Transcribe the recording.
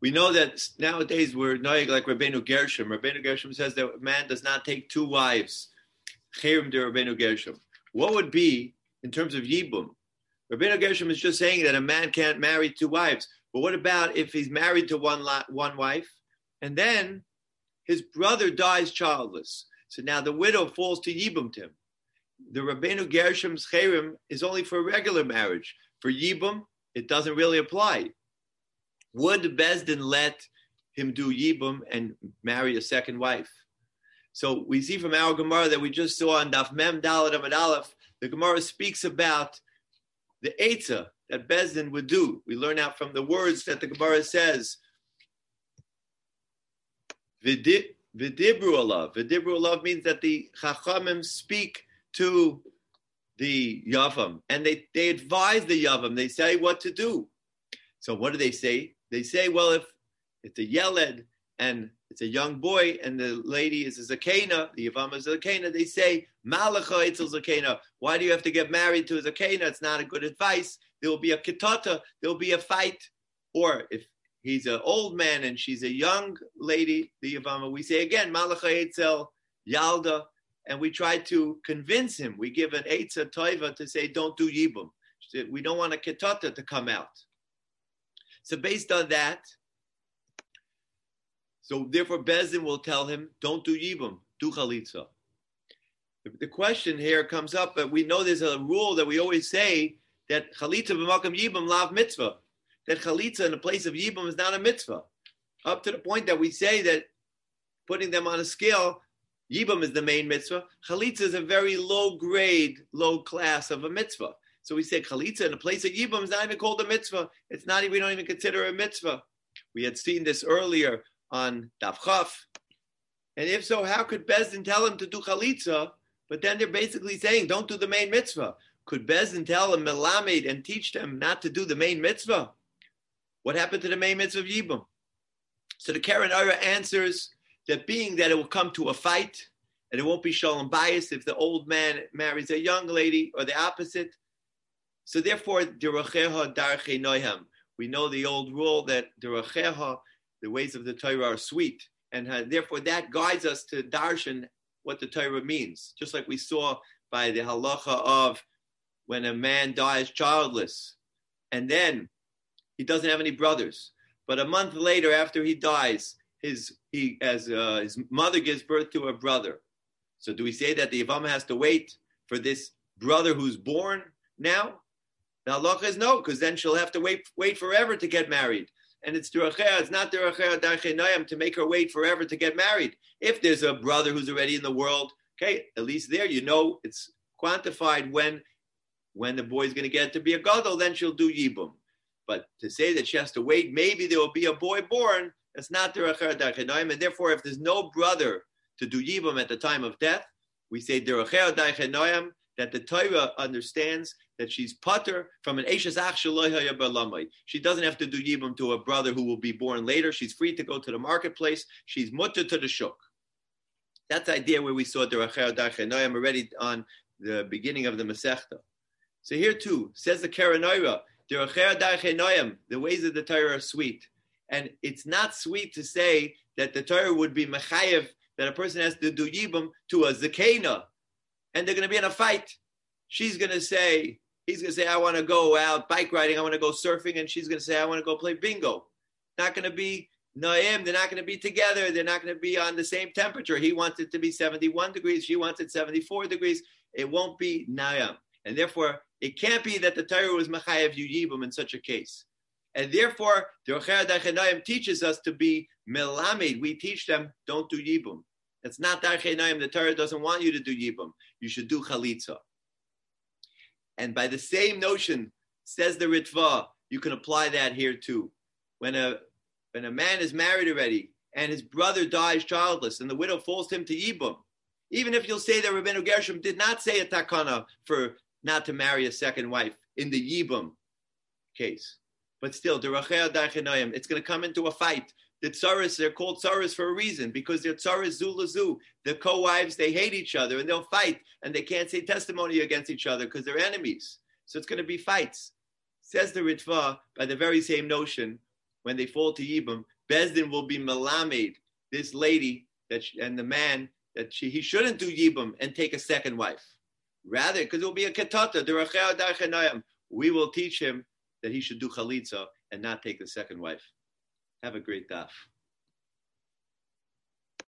we know that nowadays we're knowing like Rabbeinu Gershom. Rabbeinu Gershom says that a man does not take two wives. Cherim de Rabbeinu Gershom. What would be in terms of Yibum? Rabbeinu Gershom is just saying that a man can't marry two wives. But what about if he's married to one one wife and then his brother dies childless? So now the widow falls to Yibum to him. The Rabbeinu Gershom's Cherim is only for regular marriage. For Yibum, it doesn't really apply. Would Bezdin let him do Yibum and marry a second wife? So we see from our Gemara that we just saw on Daf Mem Dalet Amad Aleph, the Gemara speaks about the Eitzah that Bezdin would do. We learn out from the words that the Gemara says. V'dibru Eilav means that the Chachamim speak to the Yavam and they, they advise the Yavam. They say what to do. So what do they say? They say, well, if it's a Yeled and it's a young boy and the lady is a Zakena, the Yavam is a Zakena, they say, Malacha Itzel Zakena. Why do you have to get married to a Zakena? It's not a good advice. There will be a Kitata, there will be a fight. Or if he's an old man and she's a young lady, the Yavama, we say again, Malacha Itzel Yalda, and we try to convince him. We give an Eitza Toiva to say, don't do Yibum. We don't want a Kitata to come out. So based on that, so therefore Bezin will tell him, don't do Yibum, do Chalitza. The question here comes up, but we know there's a rule that we always say that Chalitza b'makam Yibum lav mitzvah. That Chalitza in the place of Yibum is not a mitzvah. Up to the point that we say that putting them on a scale, Yibum is the main mitzvah. Chalitza is a very low grade, low class of a mitzvah. So we say chalitza in a place of yibum is not even called a mitzvah. It's not. We don't even consider a mitzvah. We had seen this earlier on Daf Chaf. And if so, how could Bezdin tell him to do chalitza? But then they're basically saying, don't do the main mitzvah. Could Bezdin tell him melamed and teach them not to do the main mitzvah? What happened to the main mitzvah of yibum? So the Keren Orah answers that being that it will come to a fight and it won't be shalom bayis if the old man marries a young lady or the opposite, so therefore, noyam. We know the old rule that the ways of the Torah are sweet, and therefore that guides us to darshan what the Torah means. Just like we saw by the halacha of when a man dies childless, and then he doesn't have any brothers, but a month later after he dies, his he as uh, his mother gives birth to a brother. So do we say that the Yavam has to wait for this brother who's born now? The halacha is no, because then she'll have to wait wait forever to get married. And it's derachea, it's not derachea darchenayim to make her wait forever to get married. If there's a brother who's already in the world, okay, at least there you know it's quantified when when the boy's going to get to be a gadol, then she'll do yibum. But to say that she has to wait, maybe there will be a boy born, that's not derachea darchenayim. And therefore, if there's no brother to do yibum at the time of death, we say derachea darchenayim that the Torah understands that she's putter from an Eishes Ach She doesn't have to do Yibam to a brother who will be born later. She's free to go to the marketplace. She's mutter to the shuk. That's the idea where we saw the Rachel Darchenoyam already on the beginning of the Masechta. So here too, says the Keren Orah, the ways of the Torah are sweet. And it's not sweet to say that the Torah would be mechayev, that a person has to do Yibam to a Zakena, and they're going to be in a fight. She's going to say, he's going to say, I want to go out bike riding, I want to go surfing, and she's going to say, I want to go play bingo. Not going to be Naim, they're not going to be together, they're not going to be on the same temperature. He wants it to be 71 degrees, she wants it 74 degrees. It won't be Naim. And therefore, it can't be that the Torah was Machayev Yibum in such a case. And therefore, the Rocher teaches us to be Melamed. We teach them, don't do Yibum. It's not Darchei. The Torah doesn't want you to do Yibum. You should do Chalitza. And by the same notion, says the Ritva, you can apply that here too. When a when a man is married already and his brother dies childless and the widow falls him to Yibum, even if you'll say that Rabbeinu Gershom did not say a takana for not to marry a second wife in the Yibum case, but still, it's going to come into a fight. The tsaras, they're called tsaras for a reason because they're tsaras zu The co-wives, they hate each other and they'll fight and they can't say testimony against each other because they're enemies. So it's going to be fights. Says the Ritva, by the very same notion, when they fall to Yibam, Bezdin will be Melamed, this lady that she, and the man that she, he shouldn't do Yibam and take a second wife. Rather, because it will be a ketata, we will teach him that he should do chalitza and not take the second wife. Have a great daf.